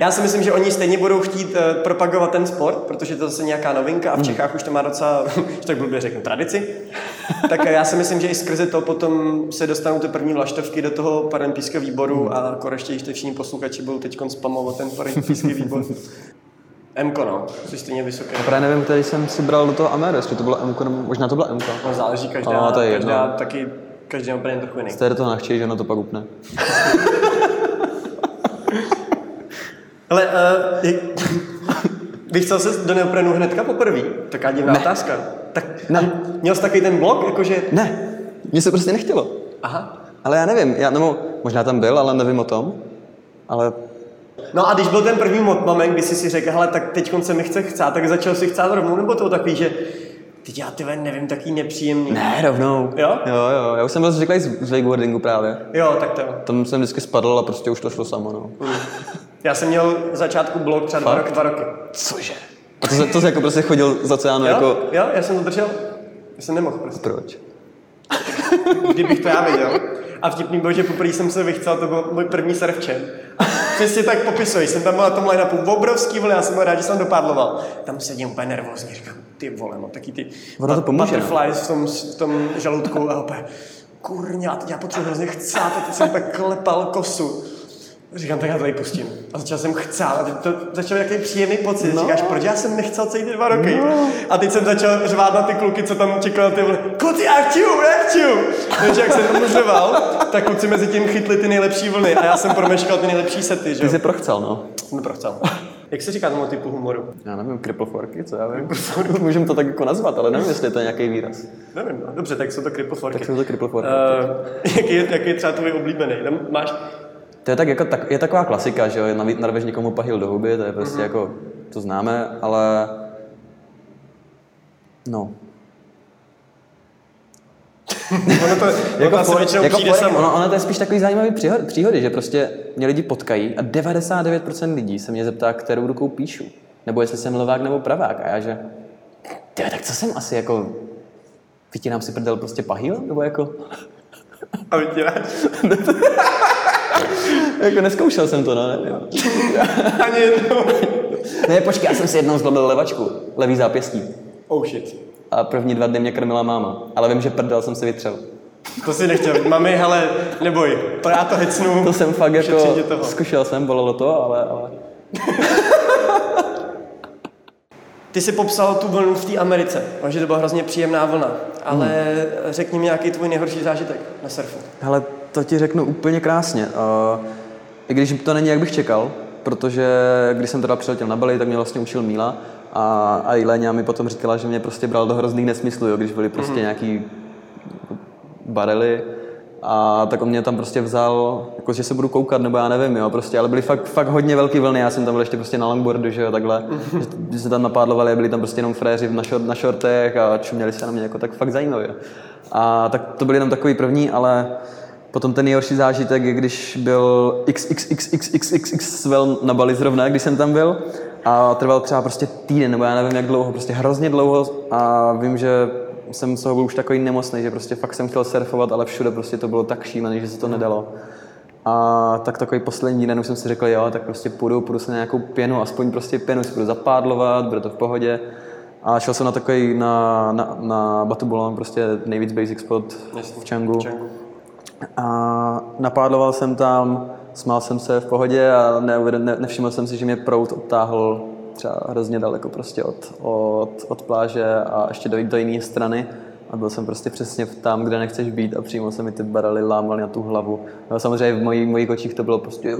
já si myslím, že oni stejně budou chtít eh, propagovat ten sport, protože to je zase nějaká novinka a v hmm. Čechách už to má docela, že tak blbě řeknu, tradici. Tak já si myslím, že i skrze to potom se dostanou ty první vlaštovky do toho paralympijského výboru hmm. a ještě ještě všichni posluchači budou teď spamovat ten paralympijský výbor. Mko, no, jsi stejně vysoké. Právě nevím, který jsem si bral do toho Amer, jestli to bylo Mko, nebo možná to bylo Mko. No, záleží, každá, a, to je každá jedno. taky Každý má úplně trochu jiný. Jste do toho nachčej, že ono to pak upne. Ale uh, bych chtěl se do neoprenu hnedka poprvé? Taká divná ne. otázka. Tak ne. měl jsi takový ten blok, jakože... Ne, mně se prostě nechtělo. Aha. Ale já nevím, já, nebo možná tam byl, ale nevím o tom. Ale No a když byl ten první moment, kdy jsi si řekl, hele, tak teď se mi chce chcát, tak začal si chcát rovnou, nebo to takový, že Teď já ty nevím, taký nepříjemný. Ne, rovnou. Jo? Jo, jo. Já už jsem byl zvyklý z wakeboardingu právě. Jo, tak to. Tam jsem vždycky spadl a prostě už to šlo samo, no. Mm. Já jsem měl v začátku blok třeba dva roky, dva roky. Cože? A to, to jsi jako prostě chodil za ceánu jo? jako... Jo, já jsem to držel. Já jsem nemohl prostě. Proč? Kdybych to já věděl. A vtipný byl, že poprvé jsem se vychcel, to byl můj první surfčen. Přesně tak popisuji. Jsem tam byl na tom line-upu obrovský vlny, já jsem byl rád, že jsem dopádloval. Tam sedím úplně nervózně, říkám, ty vole, no taky ty ono to pomůže, no. butterflies v tom, v tom žaludku a opět, kurňa, teď já potřebuji hrozně chcát, a teď jsem tak klepal kosu. Říkám, tak já to pustím. A začal jsem chcát. A to začal nějaký příjemný pocit. No. Říkáš, proč já jsem nechcel celý ty dva roky? No. A teď jsem začal řvát na ty kluky, co tam čekali ty vole. Kluci, já chci. Takže jak jsem tomu řval, tak kluci mezi tím chytli ty nejlepší vlny a já jsem promeškal ty nejlepší sety. Že? Ty jsi prochcel, no. Jsem prochcel. Jak se říká tomu typu humoru? Já nevím, kriploforky, co já vím. Můžeme to tak jako nazvat, ale nevím, jestli to je nějaký výraz. Nevím, no. dobře, tak jsou to kriploforky. Tak jsou to kriploforky. Uh, jaký, je, jaký je třeba tvůj oblíbený? Tam máš to je, tak jako, tak, je taková klasika, že jo, narveš někomu pahil do huby, to je prostě mm-hmm. jako, to známe, ale no. ono to, jako ono for, jako for, ono, ono, to je spíš takový zajímavý příhody, příhody, že prostě mě lidi potkají a 99% lidí se mě zeptá, kterou rukou píšu. Nebo jestli jsem levák nebo pravák. A já že, tyhle, tak co jsem asi jako, vytínám si prdel prostě pahýl? Nebo jako... A vytíráš? jako neskoušel jsem to, no, nevím. Ani jednou. ne, počkej, já jsem si jednou zlobil levačku, levý zápěstí. Oh shit. A první dva dny mě krmila máma, ale vím, že prdel jsem si vytřel. To si nechtěl. Mami, hele, neboj, to já to hecnu. To jsem fakt jako, zkušel jsem, bolelo to, ale, ale... Ty jsi popsal tu vlnu v té Americe, že to byla hrozně příjemná vlna, ale hmm. řekni mi nějaký tvůj nejhorší zážitek na surfu. Hele, to ti řeknu úplně krásně. Uh, I když to není, jak bych čekal, protože když jsem teda přiletěl na Bali, tak mě vlastně učil Míla a, a Iléňa mi potom říkala, že mě prostě bral do hrozných nesmyslů, jo, když byly prostě mm-hmm. nějaký barely. A tak on mě tam prostě vzal, jako že se budu koukat, nebo já nevím, jo, prostě, ale byly fakt, fakt hodně velký vlny, já jsem tam byl ještě prostě na longboardu, že jo, takhle, že se tam napádlovali, byli tam prostě jenom fréři na, šor, na šortech a čuměli se na mě jako tak fakt zajímavě. A tak to byly tam takový první, ale Potom ten nejhorší zážitek je, když byl XXXXXX vel na Bali zrovna, když jsem tam byl a trval třeba prostě týden, nebo já nevím jak dlouho, prostě hrozně dlouho a vím, že jsem z toho byl už takový nemocný, že prostě fakt jsem chtěl surfovat, ale všude prostě to bylo tak šílené, že se to nedalo. A tak takový poslední den už jsem si řekl, jo, tak prostě půjdu, půjdu se na nějakou pěnu, aspoň prostě pěnu si budu zapádlovat, bude to v pohodě. A šel jsem na takový, na, na, na Batubulon, prostě nejvíc basic spot v Changu. A napádloval jsem tam, smál jsem se v pohodě a ne, ne, nevšiml jsem si, že mě prout odtáhl třeba hrozně daleko prostě od, od, od pláže a ještě do, do jiné strany. A byl jsem prostě přesně tam, kde nechceš být a přímo se mi ty barely lámaly na tu hlavu. No, samozřejmě v mojí, mojich očích to bylo prostě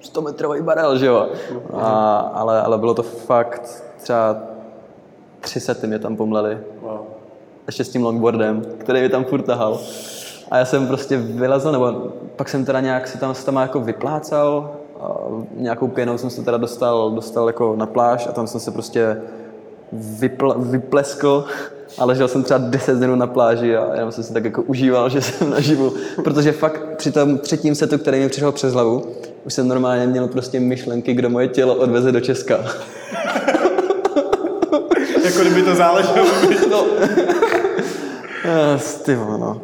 100 metrový barel, že jo. A, ale, ale bylo to fakt třeba tři sety mě tam pomleli. Wow. Ještě s tím longboardem, který mi tam furt tahal. A já jsem prostě vylezl, nebo pak jsem teda nějak si tam, se tam jako vyplácal, a nějakou pěnou jsem se teda dostal, dostal jako na pláž a tam jsem se prostě vypl, vypleskl a ležel jsem třeba 10 dnů na pláži a jenom jsem si tak jako užíval, že jsem naživu, protože fakt při tom třetím setu, který mi přišel přes hlavu, už jsem normálně měl prostě myšlenky, kdo moje tělo odveze do Česka. jako kdyby to záleželo. no. Styvo, no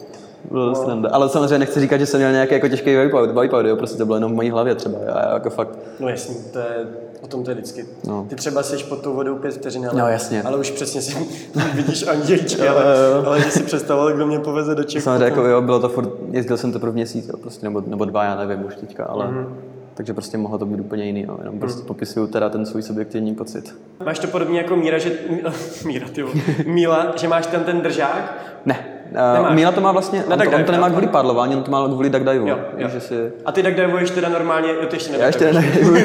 bylo dost no. Ale samozřejmě nechci říkat, že jsem měl nějaký jako těžký wipeout, jo, prostě to bylo jenom v mojí hlavě třeba, já, jako fakt. No jasně, to je, o tom to je vždycky. No. Ty třeba jsi pod tou vodou pět vteřin, ale, no, jasně. ale už přesně si vidíš andělíčky, ale, ale že si představoval, kdo mě poveze do Čech. Samozřejmě, jako jo, bylo to furt, jezdil jsem to pro měsíc, jo, prostě, nebo, nebo dva, já nevím už teďka, ale mm-hmm. takže prostě mohlo to být úplně jiný, jo, jenom prostě mm. popisuju teda ten svůj subjektivní pocit. Máš to podobně jako Míra, že, Míra, ty Míla, že máš tam ten držák? Ne, Uh, Míla to má vlastně, on, to, on to nemá kvůli padlování, on to má kvůli duckdive. Jo, jo. Si... A ty duckdivuješ teda normálně, jo, ty ještě Já ještě neduckdivuju.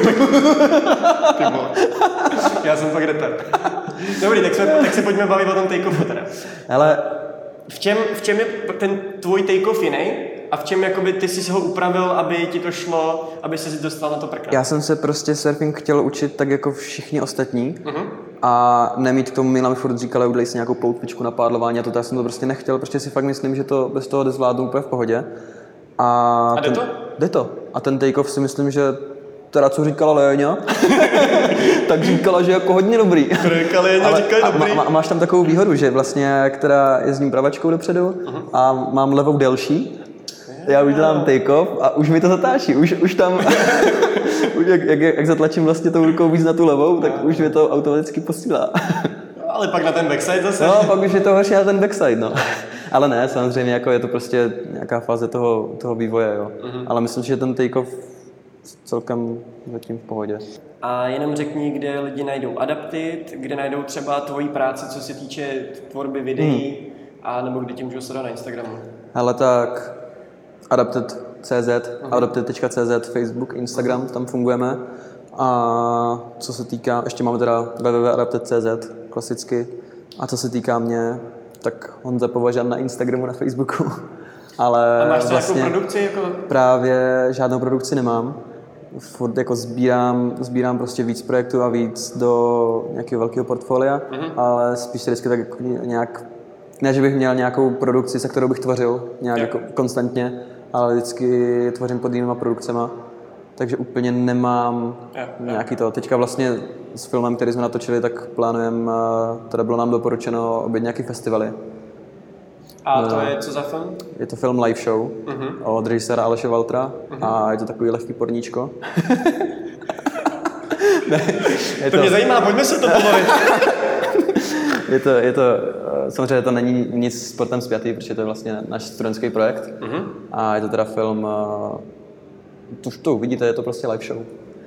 Já jsem fakt retard. Dobrý, tak, jsme, tak se pojďme bavit o tom take-offu teda. Ale... V čem, v čem je ten tvůj take-off jiný? A v čem jakoby ty jsi ho upravil, aby ti to šlo, aby se dostal na to prkna? Já jsem se prostě surfing chtěl učit tak jako všichni ostatní. Uh-huh a nemít k tomu, Milan mi furt říkal, udělej si nějakou poutvičku na pádlování a to já jsem to prostě nechtěl, protože si fakt myslím, že to bez toho jde zvládnu úplně v pohodě. A, a jde ten, to? Jde to. A ten take-off si myslím, že teda co říkala Léňa, tak říkala, že jako hodně dobrý. Říkala Léňa, říkají dobrý. A, a, máš tam takovou výhodu, že vlastně, která jezdím pravačkou dopředu uh-huh. a mám levou delší, já udělám take-off a už mi to zatáčí, už, už tam, už jak, jak, jak, zatlačím vlastně tou rukou víc na tu levou, tak už mi to automaticky posílá. Ale pak na ten backside zase. No, pak už je to horší na ten backside, no. Ale ne, samozřejmě jako je to prostě nějaká fáze toho, toho vývoje, jo. Mm-hmm. Ale myslím, že ten take-off celkem zatím v pohodě. A jenom řekni, kde lidi najdou Adapted, kde najdou třeba tvoji práci, co se týče tvorby videí, hmm. a nebo kde tě můžou sledovat na Instagramu. Ale tak Adapted.cz, uh-huh. adapted.cz, Facebook, Instagram, tam fungujeme. A co se týká, ještě máme teda www.adapted.cz, klasicky. A co se týká mě, tak Honza Považan na Instagramu, na Facebooku. Ale a máš vlastně produkci? Jako... Právě žádnou produkci nemám. Furt jako sbírám, sbírám prostě víc projektů a víc do nějakého velkého portfolia, mm-hmm. ale spíš vždycky tak jako nějak, ne, že bych měl nějakou produkci, se kterou bych tvořil nějak jako konstantně, ale vždycky tvořím pod jinýma produkcema, takže úplně nemám yeah, nějaký to. Teďka vlastně s filmem, který jsme natočili, tak plánujeme, teda bylo nám doporučeno obět nějaký festivaly. A to je co za film? Je to film Live Show uh-huh. od režiséra Aleše Valtra uh-huh. a je to takový lehký porníčko. ne, je to, to mě zajímá, pojďme se to pobavit. je to, je to, eh, samozřejmě to není nic s sportem zpětý, protože to je vlastně náš studentský projekt. Uh-huh. A je to teda film, eh, to, to uvidíte, je to prostě live show.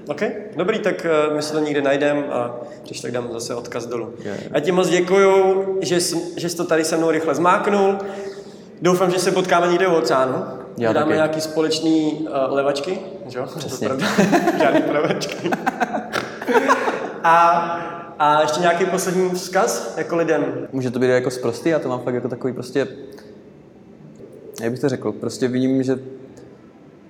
OK, dobrý, tak uh, my se to někde najdeme a když tak dám zase odkaz dolů. Yeah. A ti moc děkuju, že, jsi, že jsi to tady se mnou rychle zmáknul. Doufám, že se potkáme někde u oceánu. Já dáme taky. nějaký společný uh, levačky, jo? Přesně. Žádný pravačky. a a ještě nějaký poslední vzkaz jako lidem? Může to být jako zprostý, já to mám fakt jako takový prostě jak bych to řekl, prostě vidím, že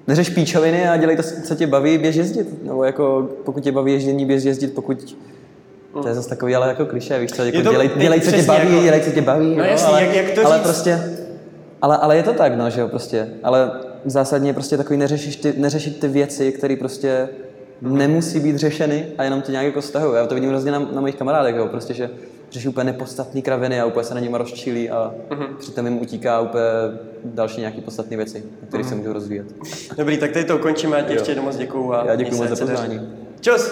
neřeš píčoviny a dělej to, co tě baví, běž jezdit. Nebo jako, pokud tě baví ježdění, běž jezdit, pokud to je zase takový, ale jako kliše, víš co, jako to- dělej, dělej, co tě baví, jako- dělej, co tě baví, No jo, jasně, ale, jak- jak to ale říct? prostě, ale, ale je to tak, no, že jo, prostě, ale zásadně prostě takový neřešíš ty, neřešit ty věci, které prostě nemusí být řešeny a jenom tě nějak jako stahují. Já to vidím hrozně na, na mojich kamarádech, jo, prostě, že řeší úplně nepodstatné kraviny a úplně se na nimi rozčílí a přitom jim utíká úplně další nějaké podstatné věci, na které se můžou rozvíjet. Dobrý, tak tady to ukončíme, já ti ještě jednou moc děkuju. A Já děkuji měj moc za pozvání. Čus!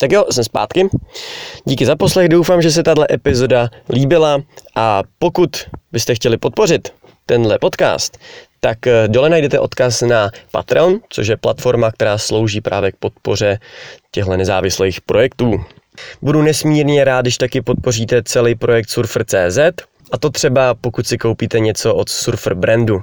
Tak jo, jsem zpátky. Díky za poslech, doufám, že se tato epizoda líbila a pokud byste chtěli podpořit tenhle podcast, tak eh, dole najdete odkaz na Patreon, což je platforma, která slouží právě k podpoře těchto nezávislých projektů. Budu nesmírně rád, když taky podpoříte celý projekt Surfer.cz a to třeba pokud si koupíte něco od Surfer brandu.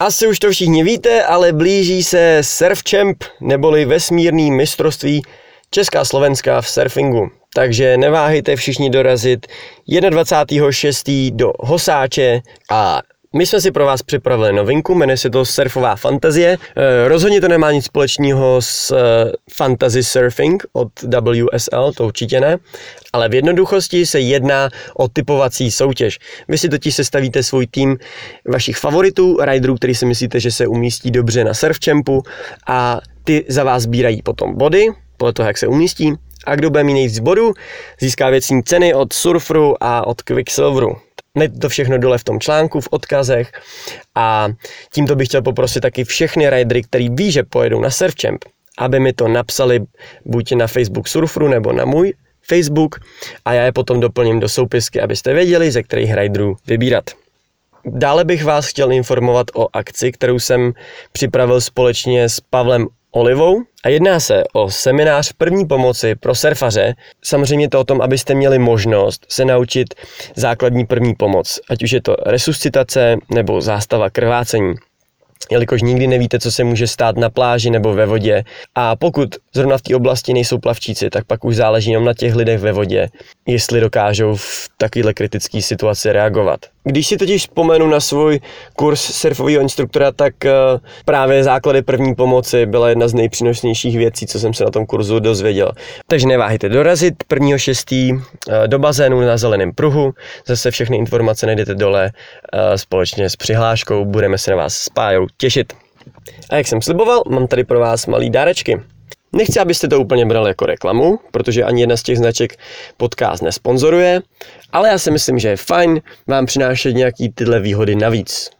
Asi už to všichni víte, ale blíží se Surf Champ, neboli vesmírný mistrovství Česká Slovenská v surfingu. Takže neváhejte všichni dorazit 21.6. do Hosáče a my jsme si pro vás připravili novinku, jmenuje se to Surfová fantazie. Eh, Rozhodně to nemá nic společného s eh, fantasy surfing od WSL, to určitě ne, ale v jednoduchosti se jedná o typovací soutěž. Vy si totiž sestavíte svůj tým vašich favoritů, riderů, který si myslíte, že se umístí dobře na surf champu a ty za vás sbírají potom body, podle toho, jak se umístí. A kdo bude mít nejvíc bodů, získá věcní ceny od Surferu a od Quicksilveru. Najděte to všechno dole v tom článku, v odkazech a tímto bych chtěl poprosit taky všechny ridery, který ví, že pojedou na Surf Champ, aby mi to napsali buď na Facebook Surferu nebo na můj Facebook a já je potom doplním do soupisky, abyste věděli, ze kterých riderů vybírat. Dále bych vás chtěl informovat o akci, kterou jsem připravil společně s Pavlem Olivou a jedná se o seminář první pomoci pro surfaře. Samozřejmě to o tom, abyste měli možnost se naučit základní první pomoc, ať už je to resuscitace nebo zástava krvácení jelikož nikdy nevíte, co se může stát na pláži nebo ve vodě. A pokud zrovna v té oblasti nejsou plavčíci, tak pak už záleží jenom na těch lidech ve vodě, jestli dokážou v takovéhle kritické situaci reagovat. Když si totiž vzpomenu na svůj kurz surfového instruktora, tak eh, právě základy první pomoci byla jedna z nejpřínosnějších věcí, co jsem se na tom kurzu dozvěděl. Takže neváhejte dorazit 1.6. eh, do bazénu na zeleném pruhu. Zase všechny informace najdete dole eh, společně s přihláškou. Budeme se na vás s Pájou těšit. A jak jsem sliboval, mám tady pro vás malý dárečky. Nechci, abyste to úplně brali jako reklamu, protože ani jedna z těch značek podcast nesponzoruje, ale já si myslím, že je fajn vám přinášet nějaký tyhle výhody navíc.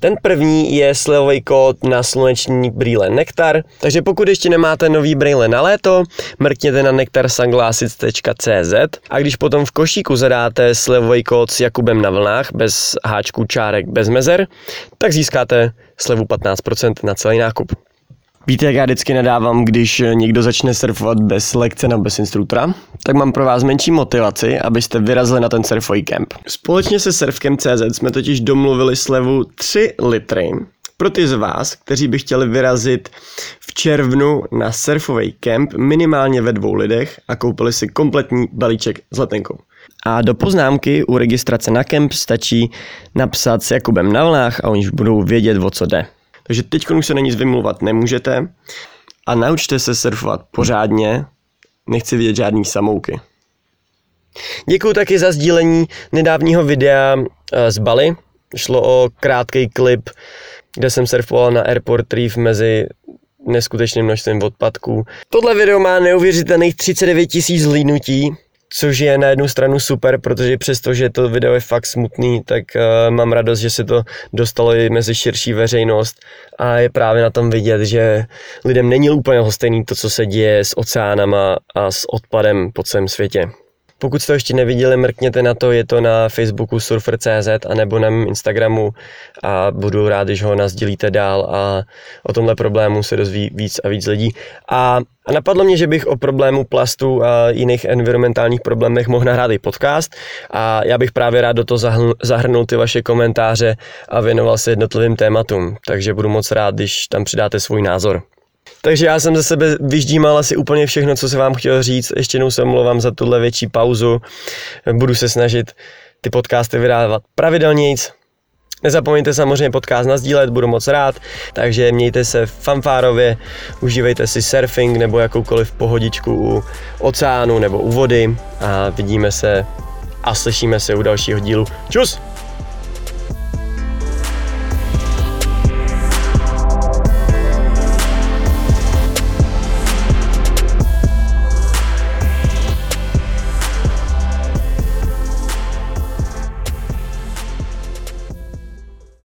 Ten první je slevový kód na sluneční brýle Nektar, takže pokud ještě nemáte nový brýle na léto, mrkněte na nektarsunglasses.cz a když potom v košíku zadáte slevový kód s Jakubem na vlnách, bez háčků, čárek, bez mezer, tak získáte slevu 15% na celý nákup. Víte, jak já vždycky nadávám, když někdo začne surfovat bez lekce nebo bez instruktora? Tak mám pro vás menší motivaci, abyste vyrazili na ten surfový kemp. Společně se Surfcamp.cz jsme totiž domluvili slevu 3 litry pro ty z vás, kteří by chtěli vyrazit v červnu na surfový kemp minimálně ve dvou lidech a koupili si kompletní balíček s letenkou. A do poznámky u registrace na kemp stačí napsat s Jakubem na vlnách a oni budou vědět, o co jde. Takže teď už se na nic vymluvat nemůžete a naučte se surfovat pořádně, nechci vidět žádný samouky. Děkuji taky za sdílení nedávního videa eh, z Bali. Šlo o krátký klip, kde jsem surfoval na Airport Reef mezi neskutečným množstvím odpadků. Tohle video má neuvěřitelných 39 tisíc zhlídnutí, což je na jednu stranu super, protože přesto, že to video je fakt smutný, tak uh, mám radost, že se to dostalo i mezi širší veřejnost a je právě na tom vidět, že lidem není úplně lhostejný to, co se děje s oceánama a s odpadem po celém světě. Pokud jste to ještě neviděli, mrkněte na to, je to na Facebooku surfer.cz a nebo na mém Instagramu a budu rád, když ho nazdílíte dál a o tomhle problému se dozví víc a víc lidí. A, a napadlo mě, že bych o problému plastu a jiných environmentálních problémech mohl nahrát i podcast a já bych právě rád do toho zahrnul, zahrnul ty vaše komentáře a věnoval se jednotlivým tématům, takže budu moc rád, když tam přidáte svůj názor. Takže já jsem ze sebe vyždímal asi úplně všechno, co se vám chtěl říct. Ještě jednou se omlouvám za tuhle větší pauzu. Budu se snažit ty podcasty vydávat pravidelnějc Nezapomeňte samozřejmě podcast nazdílet, budu moc rád, takže mějte se fanfárově, užívejte si surfing nebo jakoukoliv pohodičku u oceánu nebo u vody a vidíme se a slyšíme se u dalšího dílu. Čus!